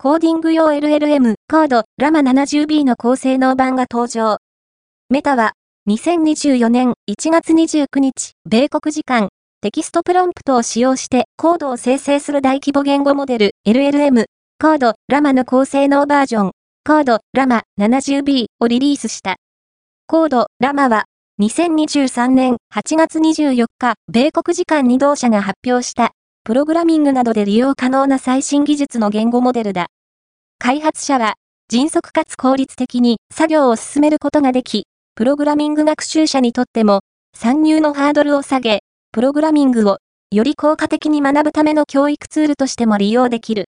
コーディング用 LLM コードラマ 70B の高性能版が登場。 Meta は2024年1月29日、米国時間、テキストプロンプトを使用してコードを生成する大規模言語モデル LLM コードラマの高性能バージョンコードラマ 70B をリリースした。 Code Llama は2023年8月24日、米国時間に同社が発表した、プログラミングなどで利用可能な最新技術の言語モデルだ。開発者は、迅速かつ効率的に作業を進めることができ、プログラミング学習者にとっても、参入のハードルを下げ、プログラミングをより効果的に学ぶための教育ツールとしても利用できる。